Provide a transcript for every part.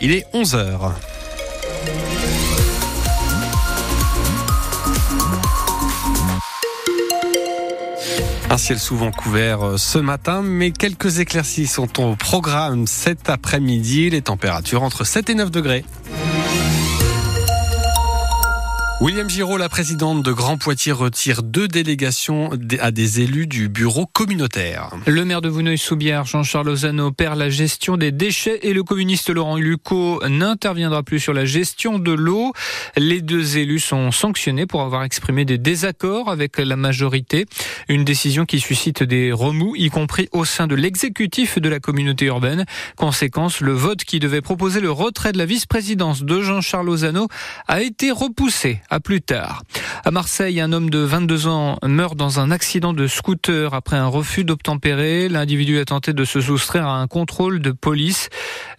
Il est 11h. Un ciel souvent couvert euh, ce matin, mais quelques éclaircies sont au programme cet après-midi. Les températures entre 7 et 9 degrés. William Giraud, la présidente de Grand Poitiers, retire deux délégations à des élus du bureau communautaire. Le maire de Vouneuil-sous-Biard, Jean-Charles Lozano, perd la gestion des déchets et le communiste Laurent Lucot n'interviendra plus sur la gestion de l'eau. Les deux élus sont sanctionnés pour avoir exprimé des désaccords avec la majorité. Une décision qui suscite des remous, y compris au sein de l'exécutif de la communauté urbaine. Conséquence, le vote qui devait proposer le retrait de la vice-présidence de Jean-Charles Lozano a été repoussé à plus tard. À Marseille, un homme de 22 ans meurt dans un accident de scooter après un refus d'obtempérer. L'individu a tenté de se soustraire à un contrôle de police.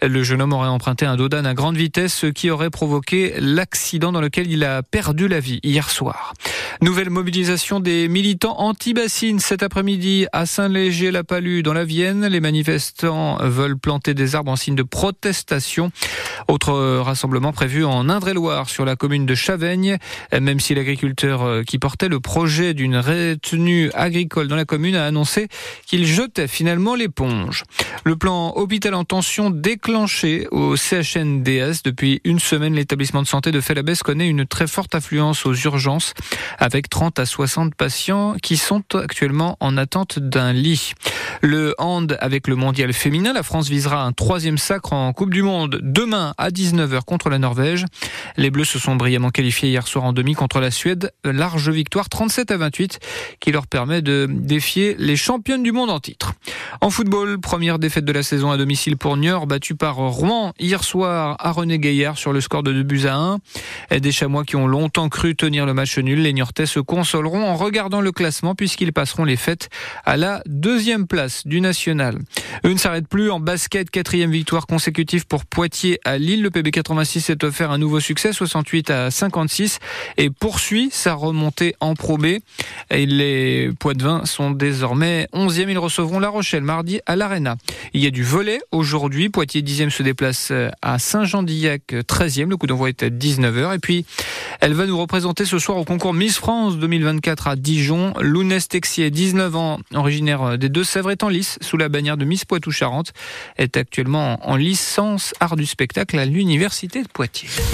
Le jeune homme aurait emprunté un dodan à grande vitesse, ce qui aurait provoqué l'accident dans lequel il a perdu la vie hier soir. Nouvelle mobilisation des militants anti-bassines cet après-midi à Saint-Léger-la-Palue dans la Vienne. Les manifestants veulent planter des arbres en signe de protestation. Autre rassemblement prévu en Indre-et-Loire sur la commune de Chaveigne. Même si l'agriculteur euh, qui portait le projet d'une retenue agricole dans la commune a annoncé qu'il jetait finalement l'éponge. Le plan hôpital en tension déclenché au CHNDS depuis une semaine, l'établissement de santé de Felabès connaît une très forte affluence aux urgences avec 30 à 60 patients qui sont actuellement en attente d'un lit. Le hand avec le mondial féminin, la France visera un troisième sacre en Coupe du Monde demain à 19h contre la Norvège. Les Bleus se sont brillamment qualifiés hier soir en demi contre la Suède. Large victoire 37 à 28 qui leur permet de défier les championnes du monde en titre. En football, première défaite de la saison à domicile pour Niort, battu par Rouen hier soir à René Gaillard sur le score de 2 buts à 1. Des Chamois qui ont longtemps cru tenir le match nul, les Niortais se consoleront en regardant le classement puisqu'ils passeront les fêtes à la deuxième place du national. Eux ne s'arrêtent plus en basket, quatrième victoire consécutive pour Poitiers à Lille. Le PB86 s'est offert un nouveau succès, 68 à 56, et poursuit sa remontée en Pro. Et les Poitvins sont désormais 11e. Ils recevront La Rochelle mardi à l'Arena. Il y a du volet aujourd'hui. Poitiers 10e se déplace à Saint-Jean-d'Illac 13e. Le coup d'envoi est à 19h. Et puis, elle va nous représenter ce soir au concours Miss France 2024 à Dijon. Lounès Texier, 19 ans, originaire des Deux-Sèvres, est en lice sous la bannière de Miss Poitou-Charentes, est actuellement en licence art du spectacle à l'Université de Poitiers.